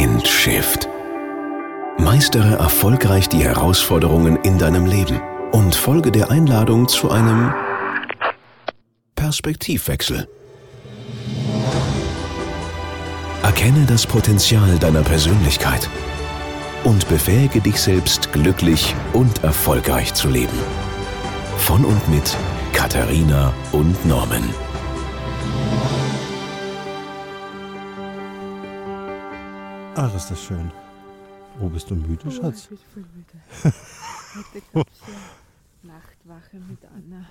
Mindshift. Meistere erfolgreich die Herausforderungen in deinem Leben und folge der Einladung zu einem Perspektivwechsel. Erkenne das Potenzial deiner Persönlichkeit und befähige dich selbst glücklich und erfolgreich zu leben. Von und mit Katharina und Norman. Ach, ist das schön. Oh, bist du müde, Oh, Schatz? Ich bin voll müde. Heute gab es ja Nachtwache mit Anna.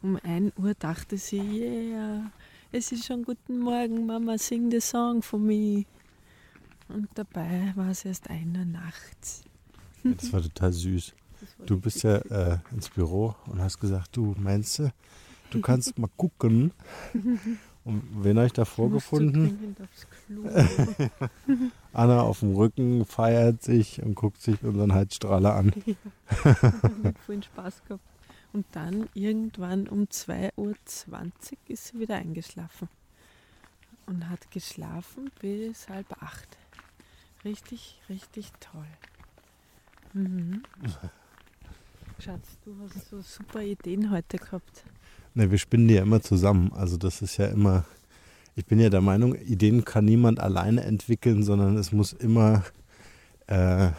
Um 1 Uhr dachte sie, yeah, es ist schon guten Morgen, Mama, sing den Song von mir. Und dabei war es erst 1 Uhr nachts. Das war total süß. War Du bist ja äh, ins Büro und hast gesagt, du meinst du kannst mal gucken. Und wen habe ich da vorgefunden? Anna auf dem Rücken feiert sich und guckt sich unseren Heizstrahler an. mit vollen Spaß gehabt. Und dann irgendwann um 2.20 Uhr ist sie wieder eingeschlafen. Und hat geschlafen bis halb acht. Richtig, richtig toll. Mhm. Schatz, du hast so super Ideen heute gehabt. Ne, wir spinnen die ja immer zusammen. Also das ist ja immer, ich bin ja der Meinung, Ideen kann niemand alleine entwickeln, sondern es muss immer, äh,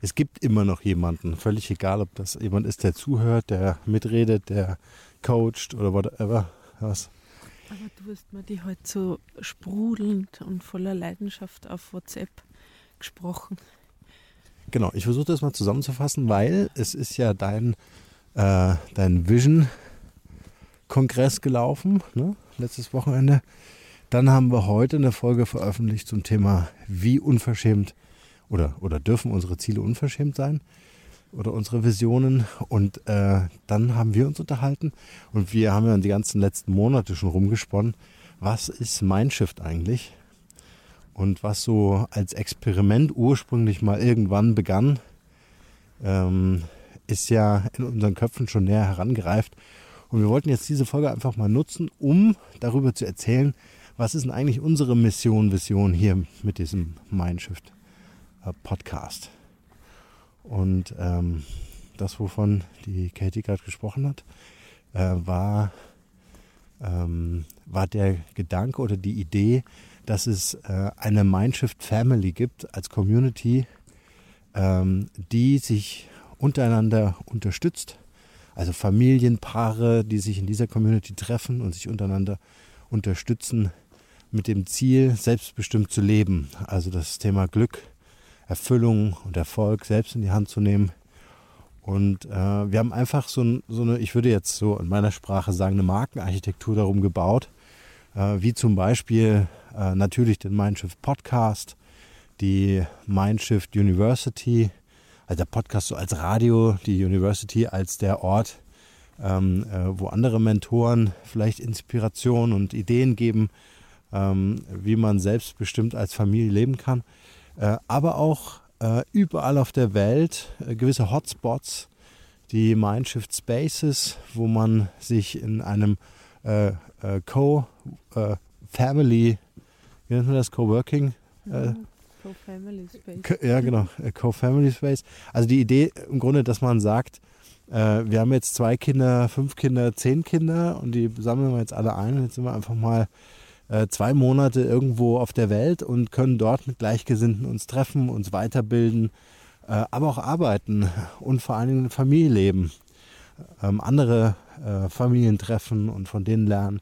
es gibt immer noch jemanden. Völlig egal, ob das jemand ist, der zuhört, der mitredet, der coacht oder whatever. Was. Aber du hast mir die heute so sprudelnd und voller Leidenschaft auf WhatsApp gesprochen. Genau, ich versuche das mal zusammenzufassen, weil es ist ja dein, äh, dein Vision-Kongress gelaufen, ne? letztes Wochenende. Dann haben wir heute eine Folge veröffentlicht zum Thema, wie unverschämt oder, oder dürfen unsere Ziele unverschämt sein oder unsere Visionen. Und äh, dann haben wir uns unterhalten und wir haben ja die ganzen letzten Monate schon rumgesponnen, was ist Mindshift eigentlich? Und was so als Experiment ursprünglich mal irgendwann begann, ähm, ist ja in unseren Köpfen schon näher herangereift. Und wir wollten jetzt diese Folge einfach mal nutzen, um darüber zu erzählen, was ist denn eigentlich unsere Mission, Vision hier mit diesem Mindshift äh, Podcast. Und ähm, das, wovon die Katie gerade gesprochen hat, äh, war, ähm, war der Gedanke oder die Idee, dass es äh, eine Mindshift Family gibt als Community, ähm, die sich untereinander unterstützt. Also Familienpaare, die sich in dieser Community treffen und sich untereinander unterstützen mit dem Ziel, selbstbestimmt zu leben. Also das Thema Glück, Erfüllung und Erfolg selbst in die Hand zu nehmen. Und äh, wir haben einfach so, so eine, ich würde jetzt so in meiner Sprache sagen, eine Markenarchitektur darum gebaut, äh, wie zum Beispiel äh, natürlich den Mindshift Podcast, die Mindshift University, also der Podcast so als Radio, die University als der Ort, ähm, äh, wo andere Mentoren vielleicht Inspiration und Ideen geben, ähm, wie man selbstbestimmt als Familie leben kann. Äh, aber auch äh, überall auf der Welt äh, gewisse Hotspots, die Mindshift Spaces, wo man sich in einem äh, äh, Co-Family, wie nennt man das, Co-Working? Äh, So Family Space. Ja, genau, äh, Co-Family Space. Also die Idee im Grunde, dass man sagt, äh, wir haben jetzt zwei Kinder, fünf Kinder, zehn Kinder und die sammeln wir jetzt alle ein. Und jetzt sind wir einfach mal äh, zwei Monate irgendwo auf der Welt und können dort mit Gleichgesinnten uns treffen, uns weiterbilden, äh, aber auch arbeiten und vor allen Dingen Familie leben. Ähm, andere äh, Familien treffen und von denen lernen.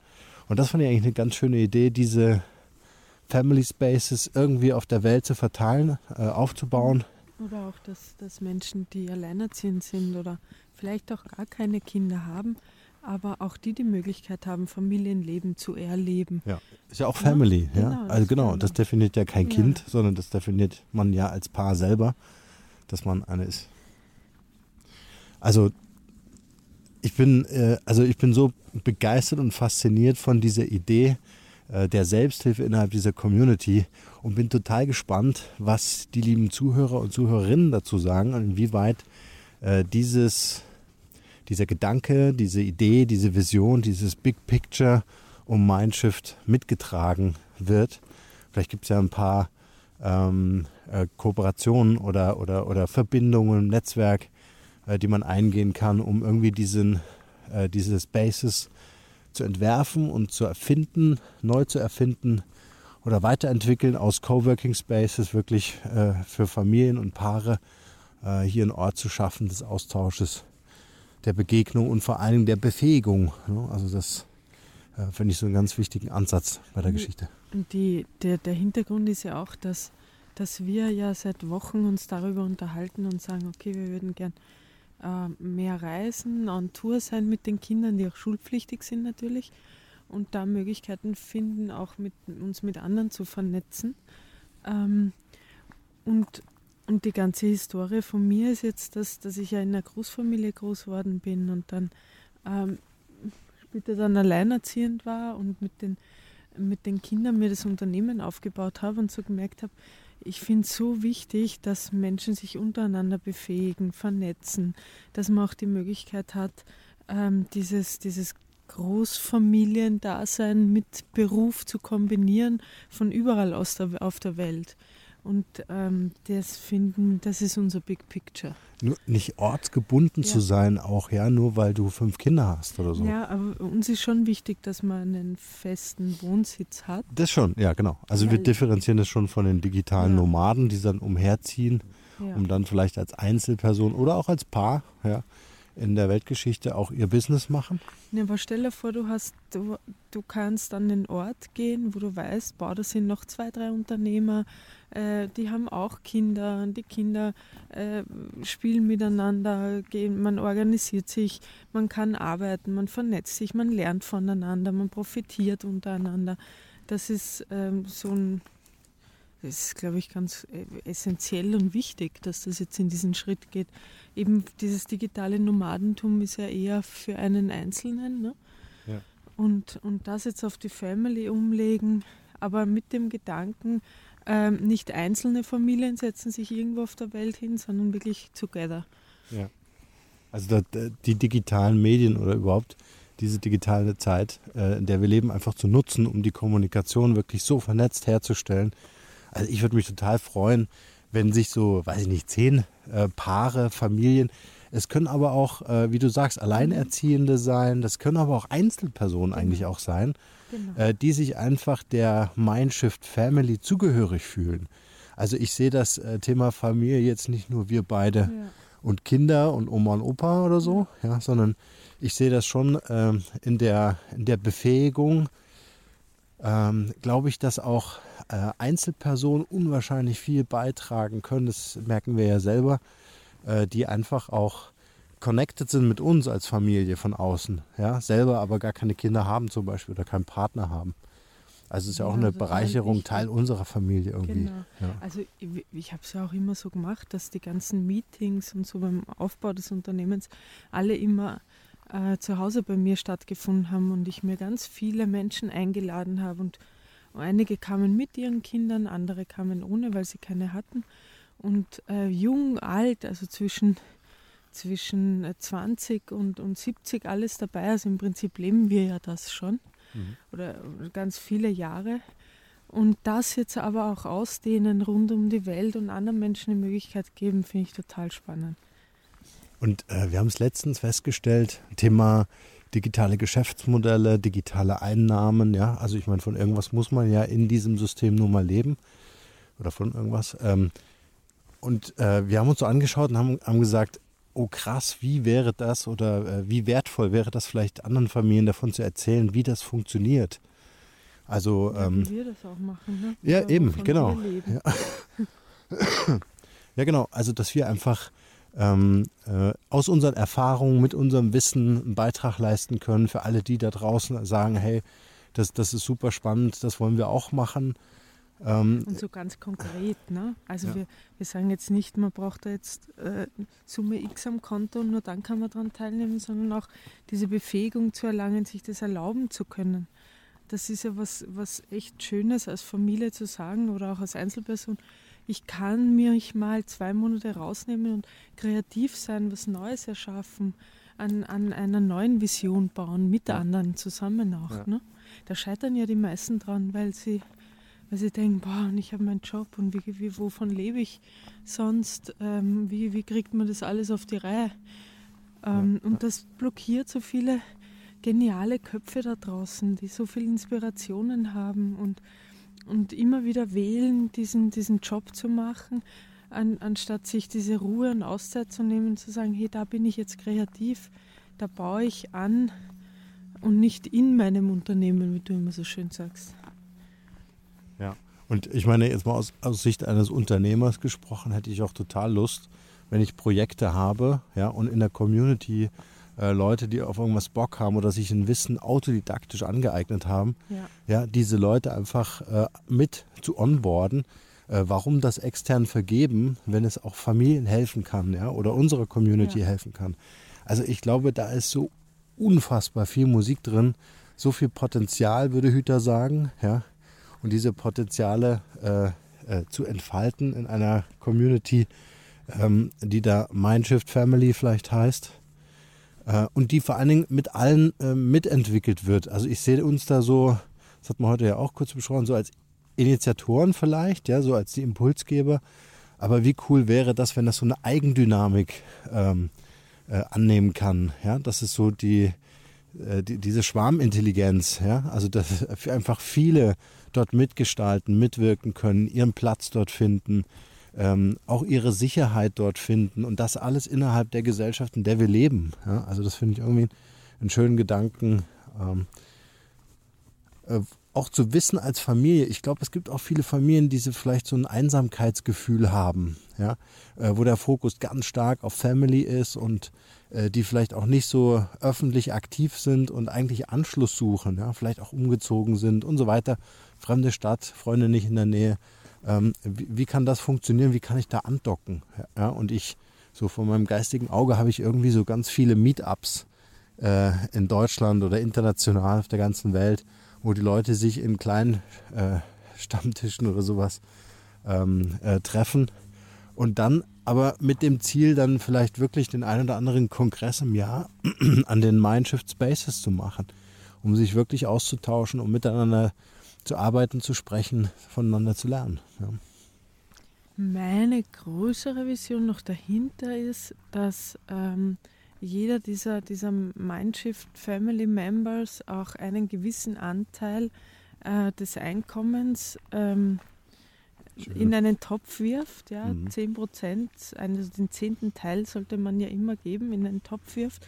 Und das fand ich eigentlich eine ganz schöne Idee, diese Family Spaces irgendwie auf der Welt zu verteilen, äh, aufzubauen. Oder auch, dass, dass Menschen, die alleinerziehend sind oder vielleicht auch gar keine Kinder haben, aber auch die die Möglichkeit haben, Familienleben zu erleben. Ja, ist ja auch Ja, Family, ja. genau, also genau, das definiert ja kein Ja. Kind, sondern das definiert man ja als Paar selber, dass man eine ist. Also ich bin, äh, also ich bin so begeistert und fasziniert von dieser Idee der Selbsthilfe innerhalb dieser Community und bin total gespannt, was die lieben Zuhörer und Zuhörerinnen dazu sagen und inwieweit äh, dieses, dieser Gedanke, diese Idee, diese Vision, dieses Big Picture um Mindshift mitgetragen wird. Vielleicht gibt es ja ein paar ähm, äh, Kooperationen oder, oder, oder Verbindungen, Netzwerk, äh, die man eingehen kann, um irgendwie diesen, äh, diese Spaces zu entwerfen und zu erfinden, neu zu erfinden oder weiterentwickeln aus Coworking Spaces wirklich äh, für Familien und Paare äh, hier einen Ort zu schaffen des Austausches, der Begegnung und vor allem der Befähigung. Ne? Also das äh, finde ich so einen ganz wichtigen Ansatz bei der Geschichte. Und die, der, der Hintergrund ist ja auch, dass, dass wir ja seit Wochen uns darüber unterhalten und sagen, okay, wir würden gern mehr reisen, on Tour sein mit den Kindern, die auch schulpflichtig sind natürlich und da Möglichkeiten finden, auch mit uns mit anderen zu vernetzen. Ähm, und, und die ganze Historie von mir ist jetzt, dass, dass ich ja in einer Großfamilie groß geworden bin und dann ähm, später dann alleinerziehend war und mit den, mit den Kindern mir das Unternehmen aufgebaut habe und so gemerkt habe, ich finde es so wichtig, dass Menschen sich untereinander befähigen, vernetzen, dass man auch die Möglichkeit hat, ähm, dieses, dieses Großfamiliendasein mit Beruf zu kombinieren von überall aus der, auf der Welt. Und ähm, das finden, das ist unser Big Picture. Nicht ortsgebunden ja. zu sein, auch ja, nur weil du fünf Kinder hast oder so. Ja, aber uns ist schon wichtig, dass man einen festen Wohnsitz hat. Das schon, ja, genau. Also weil wir differenzieren das schon von den digitalen ja. Nomaden, die dann umherziehen, ja. um dann vielleicht als Einzelperson oder auch als Paar, ja, in der Weltgeschichte auch ihr Business machen? Ja, aber stell dir vor, du, hast, du, du kannst an den Ort gehen, wo du weißt, boah, da sind noch zwei, drei Unternehmer, äh, die haben auch Kinder, die Kinder äh, spielen miteinander, gehen, man organisiert sich, man kann arbeiten, man vernetzt sich, man lernt voneinander, man profitiert untereinander. Das ist ähm, so ein das ist, glaube ich, ganz äh, essentiell und wichtig, dass das jetzt in diesen Schritt geht. Eben dieses digitale Nomadentum ist ja eher für einen Einzelnen. Ne? Ja. Und, und das jetzt auf die Family umlegen, aber mit dem Gedanken, ähm, nicht einzelne Familien setzen sich irgendwo auf der Welt hin, sondern wirklich together. Ja. Also da, die digitalen Medien oder überhaupt diese digitale Zeit, äh, in der wir leben, einfach zu nutzen, um die Kommunikation wirklich so vernetzt herzustellen, also ich würde mich total freuen, wenn sich so, weiß ich nicht, zehn äh, Paare, Familien, es können aber auch, äh, wie du sagst, Alleinerziehende sein, das können aber auch Einzelpersonen genau. eigentlich auch sein, genau. äh, die sich einfach der Mindshift Family zugehörig fühlen. Also ich sehe das äh, Thema Familie jetzt nicht nur wir beide ja. und Kinder und Oma und Opa oder so, ja, ja sondern ich sehe das schon ähm, in, der, in der Befähigung, ähm, glaube ich, dass auch äh, Einzelpersonen unwahrscheinlich viel beitragen können. Das merken wir ja selber, äh, die einfach auch connected sind mit uns als Familie von außen, ja, selber aber gar keine Kinder haben zum Beispiel oder keinen Partner haben. Also es ist ja, ja auch eine Bereicherung, Teil unserer Familie irgendwie. Genau. Ja. Also ich, ich habe es ja auch immer so gemacht, dass die ganzen Meetings und so beim Aufbau des Unternehmens alle immer äh, zu Hause bei mir stattgefunden haben und ich mir ganz viele Menschen eingeladen habe und Einige kamen mit ihren Kindern, andere kamen ohne, weil sie keine hatten. Und äh, jung, alt, also zwischen, zwischen 20 und, und 70 alles dabei. Also im Prinzip leben wir ja das schon. Mhm. Oder ganz viele Jahre. Und das jetzt aber auch ausdehnen rund um die Welt und anderen Menschen die Möglichkeit geben, finde ich total spannend. Und äh, wir haben es letztens festgestellt, Thema digitale Geschäftsmodelle, digitale Einnahmen, ja. Also ich meine, von irgendwas muss man ja in diesem System nur mal leben. Oder von irgendwas. Ähm, und äh, wir haben uns so angeschaut und haben, haben gesagt, oh krass, wie wäre das oder äh, wie wertvoll wäre das vielleicht anderen Familien davon zu erzählen, wie das funktioniert. Also ja, ähm, wir das auch machen, ne? Ja, eben, genau. Ja. ja. genau. Also dass wir einfach ähm, äh, aus unseren Erfahrungen, mit unserem Wissen einen Beitrag leisten können für alle, die da draußen sagen, hey, das, das ist super spannend, das wollen wir auch machen. Ähm, und so ganz konkret, ne? Also ja. wir, wir sagen jetzt nicht, man braucht da jetzt äh, Summe X am Konto und nur dann kann man daran teilnehmen, sondern auch diese Befähigung zu erlangen, sich das erlauben zu können. Das ist ja was, was echt Schönes als Familie zu sagen oder auch als Einzelperson ich kann mich mal zwei Monate rausnehmen und kreativ sein, was Neues erschaffen, an, an einer neuen Vision bauen, mit ja. anderen zusammen auch. Ja. Ne? Da scheitern ja die meisten dran, weil sie, weil sie denken, boah, und ich habe meinen Job und wie, wie, wovon lebe ich sonst? Ähm, wie, wie kriegt man das alles auf die Reihe? Ähm, ja. Und das blockiert so viele geniale Köpfe da draußen, die so viele Inspirationen haben und, und immer wieder wählen, diesen, diesen Job zu machen, an, anstatt sich diese Ruhe und Auszeit zu nehmen zu sagen, hey, da bin ich jetzt kreativ, da baue ich an und nicht in meinem Unternehmen, wie du immer so schön sagst. Ja, und ich meine, jetzt mal aus, aus Sicht eines Unternehmers gesprochen, hätte ich auch total Lust, wenn ich Projekte habe ja, und in der Community äh, Leute, die auf irgendwas Bock haben oder sich ein Wissen autodidaktisch angeeignet haben, ja, ja diese Leute einfach äh, mit zu onboarden. Äh, warum das extern vergeben, wenn es auch Familien helfen kann, ja, oder unserer Community ja. helfen kann? Also ich glaube, da ist so unfassbar viel Musik drin, so viel Potenzial, würde Hüter sagen, ja. Und diese Potenziale äh, äh, zu entfalten in einer Community, ähm, die da Mindshift Family vielleicht heißt, äh, und die vor allen Dingen mit allen äh, mitentwickelt wird. Also ich sehe uns da so, das hat man heute ja auch kurz besprochen, so als Initiatoren vielleicht, ja, so als die Impulsgeber. Aber wie cool wäre das, wenn das so eine Eigendynamik ähm, äh, annehmen kann. Ja, das ist so die, äh, die, diese Schwarmintelligenz. Ja, also dass einfach viele dort mitgestalten, mitwirken können, ihren Platz dort finden, ähm, auch ihre Sicherheit dort finden und das alles innerhalb der Gesellschaft, in der wir leben. Ja, also das finde ich irgendwie einen schönen Gedanken. Ähm, äh, auch zu wissen als Familie, ich glaube, es gibt auch viele Familien, die vielleicht so ein Einsamkeitsgefühl haben, ja, äh, wo der Fokus ganz stark auf Family ist und äh, die vielleicht auch nicht so öffentlich aktiv sind und eigentlich Anschluss suchen, ja, vielleicht auch umgezogen sind und so weiter. Fremde Stadt, Freunde nicht in der Nähe. Ähm, wie, wie, kann das funktionieren? Wie kann ich da andocken? Ja, und ich, so von meinem geistigen Auge, habe ich irgendwie so ganz viele Meetups äh, in Deutschland oder international auf der ganzen Welt wo die Leute sich in kleinen äh, Stammtischen oder sowas ähm, äh, treffen und dann aber mit dem Ziel, dann vielleicht wirklich den einen oder anderen Kongress im Jahr an den Mindshift Spaces zu machen, um sich wirklich auszutauschen, um miteinander zu arbeiten, zu sprechen, voneinander zu lernen. Ja. Meine größere Vision noch dahinter ist, dass ähm, jeder dieser, dieser Mindshift Family Members auch einen gewissen Anteil äh, des Einkommens ähm, in einen Topf wirft, ja, mhm. 10 Prozent, also den zehnten Teil sollte man ja immer geben, in einen Topf wirft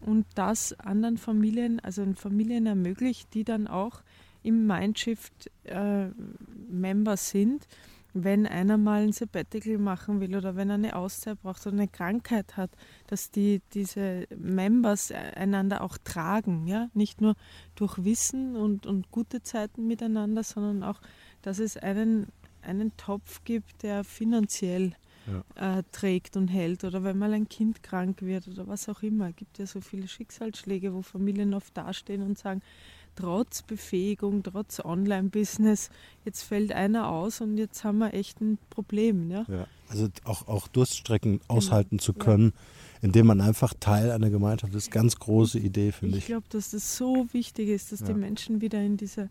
und das anderen Familien, also Familien ermöglicht, die dann auch im Mindshift äh, Member sind wenn einer mal ein Sabbatical machen will oder wenn er eine Auszeit braucht oder eine Krankheit hat, dass die, diese Members einander auch tragen. Ja? Nicht nur durch Wissen und, und gute Zeiten miteinander, sondern auch, dass es einen, einen Topf gibt, der finanziell ja. äh, trägt und hält. Oder wenn mal ein Kind krank wird oder was auch immer. Es gibt ja so viele Schicksalsschläge, wo Familien oft dastehen und sagen, trotz Befähigung, trotz Online-Business, jetzt fällt einer aus und jetzt haben wir echt ein Problem. Ja? ja also auch, auch Durststrecken genau. aushalten zu können, ja. indem man einfach Teil einer Gemeinschaft ist, ganz große Idee, finde ich. Ich glaube, dass das so wichtig ist, dass ja. die Menschen wieder in diese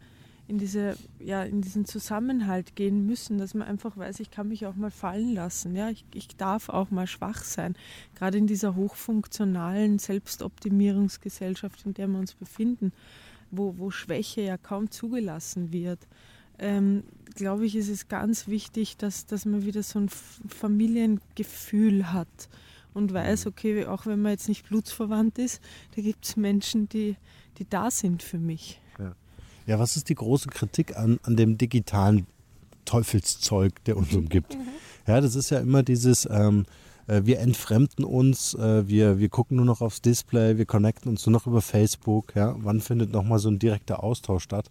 in, diese, ja, in diesen Zusammenhalt gehen müssen, dass man einfach weiß, ich kann mich auch mal fallen lassen. Ja? Ich, ich darf auch mal schwach sein. Gerade in dieser hochfunktionalen Selbstoptimierungsgesellschaft, in der wir uns befinden, wo, wo Schwäche ja kaum zugelassen wird, ähm, glaube ich, ist es ganz wichtig, dass, dass man wieder so ein Familiengefühl hat und weiß, mhm. okay, auch wenn man jetzt nicht blutsverwandt ist, da gibt es Menschen, die, die da sind für mich. Ja. ja, was ist die große Kritik an, an dem digitalen Teufelszeug, der uns umgibt? Mhm. Ja, das ist ja immer dieses, ähm, äh, wir entfremden uns, äh, wir, wir gucken nur noch aufs Display, wir connecten uns nur noch über Facebook. Ja? Wann findet nochmal so ein direkter Austausch statt?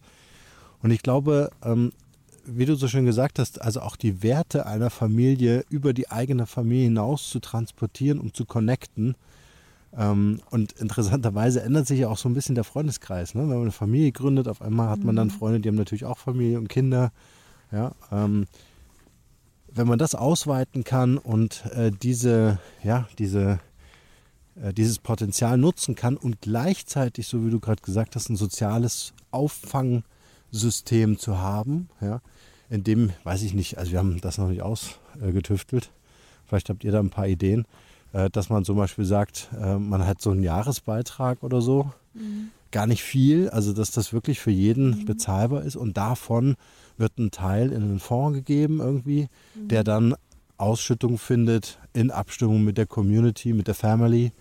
Und ich glaube, ähm, wie du so schön gesagt hast, also auch die Werte einer Familie über die eigene Familie hinaus zu transportieren, um zu connecten. Ähm, und interessanterweise ändert sich ja auch so ein bisschen der Freundeskreis. Ne? Wenn man eine Familie gründet, auf einmal hat man dann mhm. Freunde, die haben natürlich auch Familie und Kinder. Ja, ähm, wenn man das ausweiten kann und äh, diese, ja, diese, äh, dieses Potenzial nutzen kann und gleichzeitig, so wie du gerade gesagt hast, ein soziales Auffangsystem zu haben, ja, in dem, weiß ich nicht, also wir haben das noch nicht ausgetüftelt. Vielleicht habt ihr da ein paar Ideen, äh, dass man zum Beispiel sagt, äh, man hat so einen Jahresbeitrag oder so. Mhm. Gar nicht viel, also dass das wirklich für jeden mhm. bezahlbar ist und davon wird ein Teil in einen Fonds gegeben irgendwie, mhm. der dann Ausschüttung findet in Abstimmung mit der Community, mit der Family.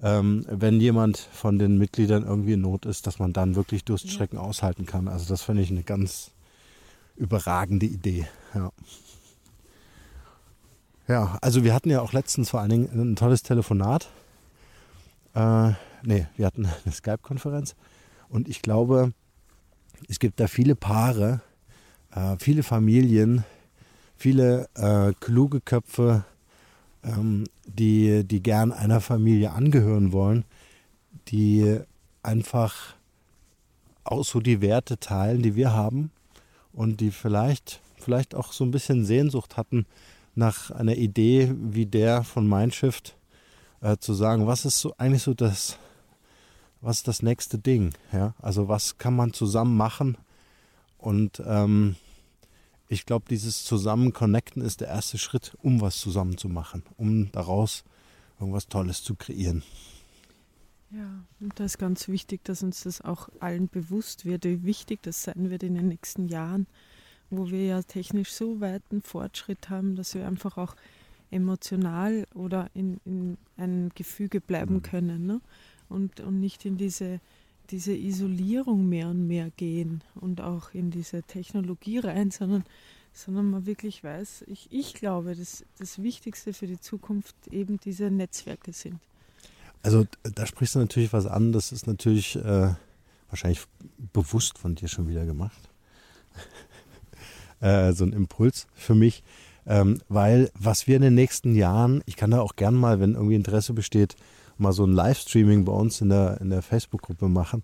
Ähm, wenn jemand von den Mitgliedern irgendwie in Not ist, dass man dann wirklich Durststrecken ja. aushalten kann. Also das finde ich eine ganz überragende Idee. Ja. ja, also wir hatten ja auch letztens vor allen Dingen ein tolles Telefonat. Äh, nee, wir hatten eine Skype-Konferenz. Und ich glaube, es gibt da viele Paare, äh, viele Familien, viele äh, kluge Köpfe, ähm, die, die gern einer Familie angehören wollen, die einfach auch so die Werte teilen, die wir haben und die vielleicht, vielleicht auch so ein bisschen Sehnsucht hatten nach einer Idee wie der von Mindshift, äh, zu sagen, was ist so eigentlich so das, was ist das nächste Ding? Ja? Also was kann man zusammen machen? Und ähm, ich glaube, dieses Zusammen-Connecten ist der erste Schritt, um was zusammen zu machen, um daraus irgendwas Tolles zu kreieren. Ja, und da ist ganz wichtig, dass uns das auch allen bewusst wird, wie wichtig das sein wird in den nächsten Jahren, wo wir ja technisch so weiten Fortschritt haben, dass wir einfach auch emotional oder in, in einem Gefüge bleiben mhm. können ne? Und, und nicht in diese diese Isolierung mehr und mehr gehen und auch in diese Technologie rein, sondern, sondern man wirklich weiß, ich, ich glaube, dass das Wichtigste für die Zukunft eben diese Netzwerke sind. Also da sprichst du natürlich was an, das ist natürlich äh, wahrscheinlich bewusst von dir schon wieder gemacht. äh, so ein Impuls für mich, ähm, weil was wir in den nächsten Jahren, ich kann da auch gern mal, wenn irgendwie Interesse besteht, mal so ein Livestreaming bei uns in der, in der Facebook-Gruppe machen.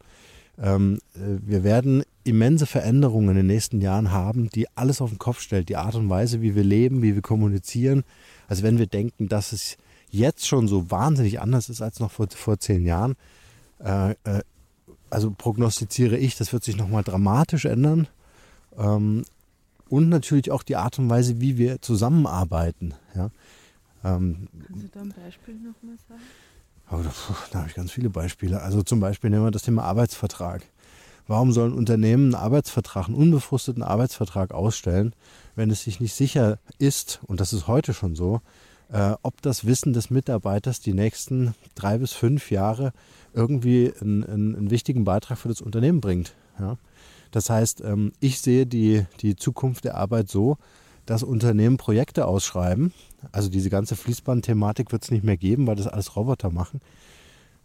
Ähm, äh, wir werden immense Veränderungen in den nächsten Jahren haben, die alles auf den Kopf stellt. Die Art und Weise, wie wir leben, wie wir kommunizieren. Also wenn wir denken, dass es jetzt schon so wahnsinnig anders ist als noch vor, vor zehn Jahren, äh, äh, also prognostiziere ich, das wird sich nochmal dramatisch ändern. Ähm, und natürlich auch die Art und Weise, wie wir zusammenarbeiten. Ja. Ähm, Kannst du da ein Beispiel nochmal sagen? Aber da, da habe ich ganz viele Beispiele. Also zum Beispiel nehmen wir das Thema Arbeitsvertrag. Warum soll ein Unternehmen einen Arbeitsvertrag, einen unbefristeten Arbeitsvertrag ausstellen, wenn es sich nicht sicher ist, und das ist heute schon so, äh, ob das Wissen des Mitarbeiters die nächsten drei bis fünf Jahre irgendwie einen, einen, einen wichtigen Beitrag für das Unternehmen bringt. Ja? Das heißt, ähm, ich sehe die, die Zukunft der Arbeit so, dass Unternehmen Projekte ausschreiben. Also diese ganze Fließband-Thematik wird es nicht mehr geben, weil das alles Roboter machen.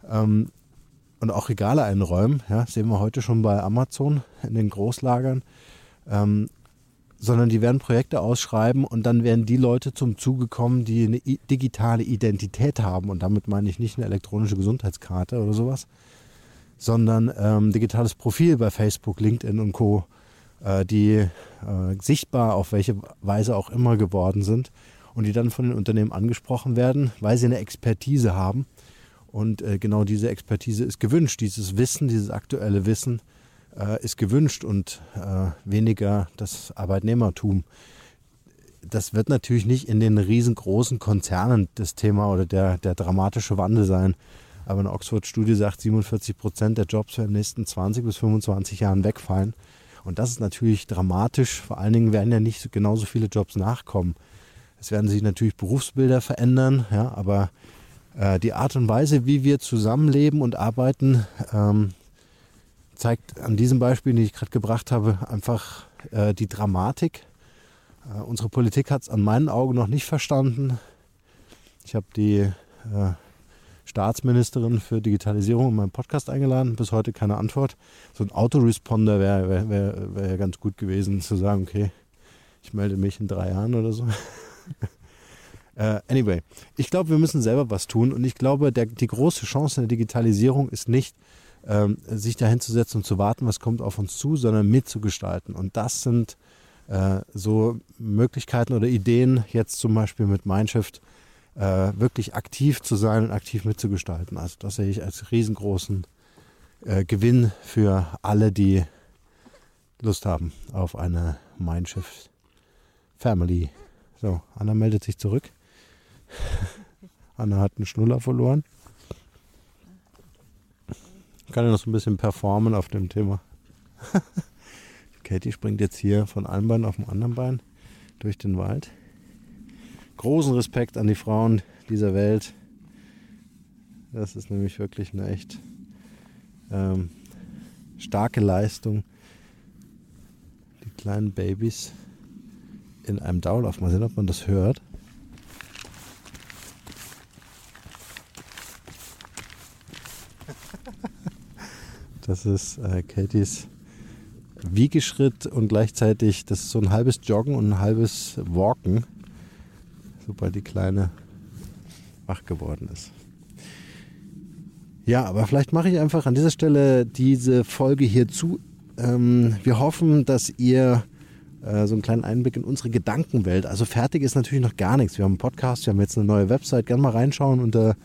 Ähm, und auch Regale einräumen, ja, sehen wir heute schon bei Amazon in den Großlagern. Ähm, sondern die werden Projekte ausschreiben und dann werden die Leute zum Zuge kommen, die eine digitale Identität haben. Und damit meine ich nicht eine elektronische Gesundheitskarte oder sowas, sondern ähm, digitales Profil bei Facebook, LinkedIn und Co die äh, sichtbar auf welche Weise auch immer geworden sind und die dann von den Unternehmen angesprochen werden, weil sie eine Expertise haben. Und äh, genau diese Expertise ist gewünscht, dieses Wissen, dieses aktuelle Wissen äh, ist gewünscht und äh, weniger das Arbeitnehmertum. Das wird natürlich nicht in den riesengroßen Konzernen das Thema oder der, der dramatische Wandel sein. Aber eine Oxford-Studie sagt, 47 Prozent der Jobs werden in den nächsten 20 bis 25 Jahren wegfallen. Und das ist natürlich dramatisch. Vor allen Dingen werden ja nicht genauso viele Jobs nachkommen. Es werden sich natürlich Berufsbilder verändern, ja, aber äh, die Art und Weise, wie wir zusammenleben und arbeiten, ähm, zeigt an diesem Beispiel, den ich gerade gebracht habe, einfach äh, die Dramatik. Äh, unsere Politik hat es an meinen Augen noch nicht verstanden. Ich habe die äh, Staatsministerin für Digitalisierung in meinen Podcast eingeladen. Bis heute keine Antwort. So ein Autoresponder wäre wär, wär, wär ganz gut gewesen, zu sagen, okay, ich melde mich in drei Jahren oder so. uh, anyway, ich glaube, wir müssen selber was tun und ich glaube, der, die große Chance in der Digitalisierung ist nicht, ähm, sich dahin zu setzen und zu warten, was kommt auf uns zu, sondern mitzugestalten. Und das sind äh, so Möglichkeiten oder Ideen, jetzt zum Beispiel mit Mindshift, äh, wirklich aktiv zu sein und aktiv mitzugestalten. Also das sehe ich als riesengroßen äh, Gewinn für alle, die Lust haben auf eine Mindshift Family. So, Anna meldet sich zurück. Anna hat einen Schnuller verloren. Kann ja noch so ein bisschen performen auf dem Thema. Katie springt jetzt hier von einem Bein auf dem anderen Bein durch den Wald. Großen Respekt an die Frauen dieser Welt. Das ist nämlich wirklich eine echt ähm, starke Leistung. Die kleinen Babys in einem Dauerlauf. Mal sehen, ob man das hört. Das ist äh, Katies Wiegeschritt und gleichzeitig, das ist so ein halbes Joggen und ein halbes Walken, sobald die Kleine wach geworden ist. Ja, aber vielleicht mache ich einfach an dieser Stelle diese Folge hier zu. Ähm, wir hoffen, dass ihr äh, so einen kleinen Einblick in unsere Gedankenwelt, also fertig ist natürlich noch gar nichts. Wir haben einen Podcast, wir haben jetzt eine neue Website, gerne mal reinschauen unter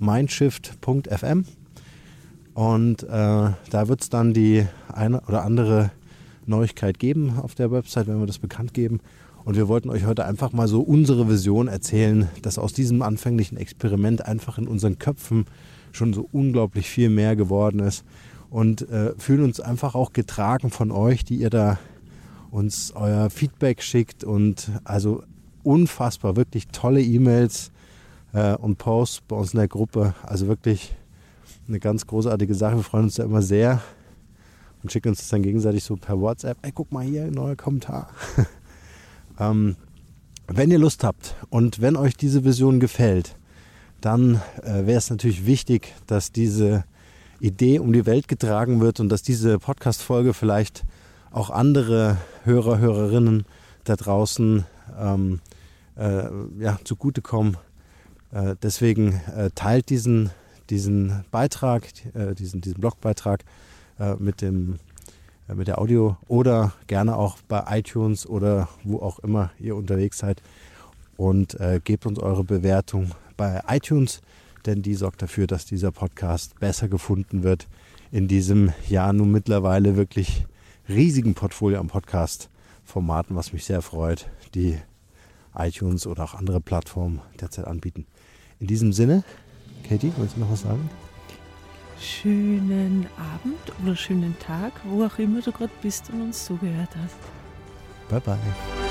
mindshift.fm und äh, da wird es dann die eine oder andere Neuigkeit geben auf der Website, wenn wir das bekannt geben. Und wir wollten euch heute einfach mal so unsere Vision erzählen, dass aus diesem anfänglichen Experiment einfach in unseren Köpfen schon so unglaublich viel mehr geworden ist. Und äh, fühlen uns einfach auch getragen von euch, die ihr da uns euer Feedback schickt und also unfassbar, wirklich tolle E-Mails äh, und Posts bei uns in der Gruppe. Also wirklich eine ganz großartige Sache. Wir freuen uns da immer sehr und schicken uns das dann gegenseitig so per WhatsApp. Ey, guck mal hier, neuer Kommentar. ähm, wenn ihr Lust habt und wenn euch diese Vision gefällt, dann äh, wäre es natürlich wichtig, dass diese Idee um die Welt getragen wird und dass diese Podcast-Folge vielleicht auch andere Hörer, Hörerinnen da draußen ähm, äh, ja, zugutekommen. Äh, deswegen äh, teilt diesen, diesen Beitrag, äh, diesen, diesen Blogbeitrag äh, mit, dem, mit der Audio oder gerne auch bei iTunes oder wo auch immer ihr unterwegs seid und gebt uns eure Bewertung bei iTunes, denn die sorgt dafür, dass dieser Podcast besser gefunden wird in diesem Jahr nun mittlerweile wirklich riesigen Portfolio an Podcast-Formaten, was mich sehr freut, die iTunes oder auch andere Plattformen derzeit anbieten. In diesem Sinne, Katie, willst du noch was sagen? Schönen Abend oder schönen Tag, wo auch immer du gerade bist und uns zugehört hast. Bye bye.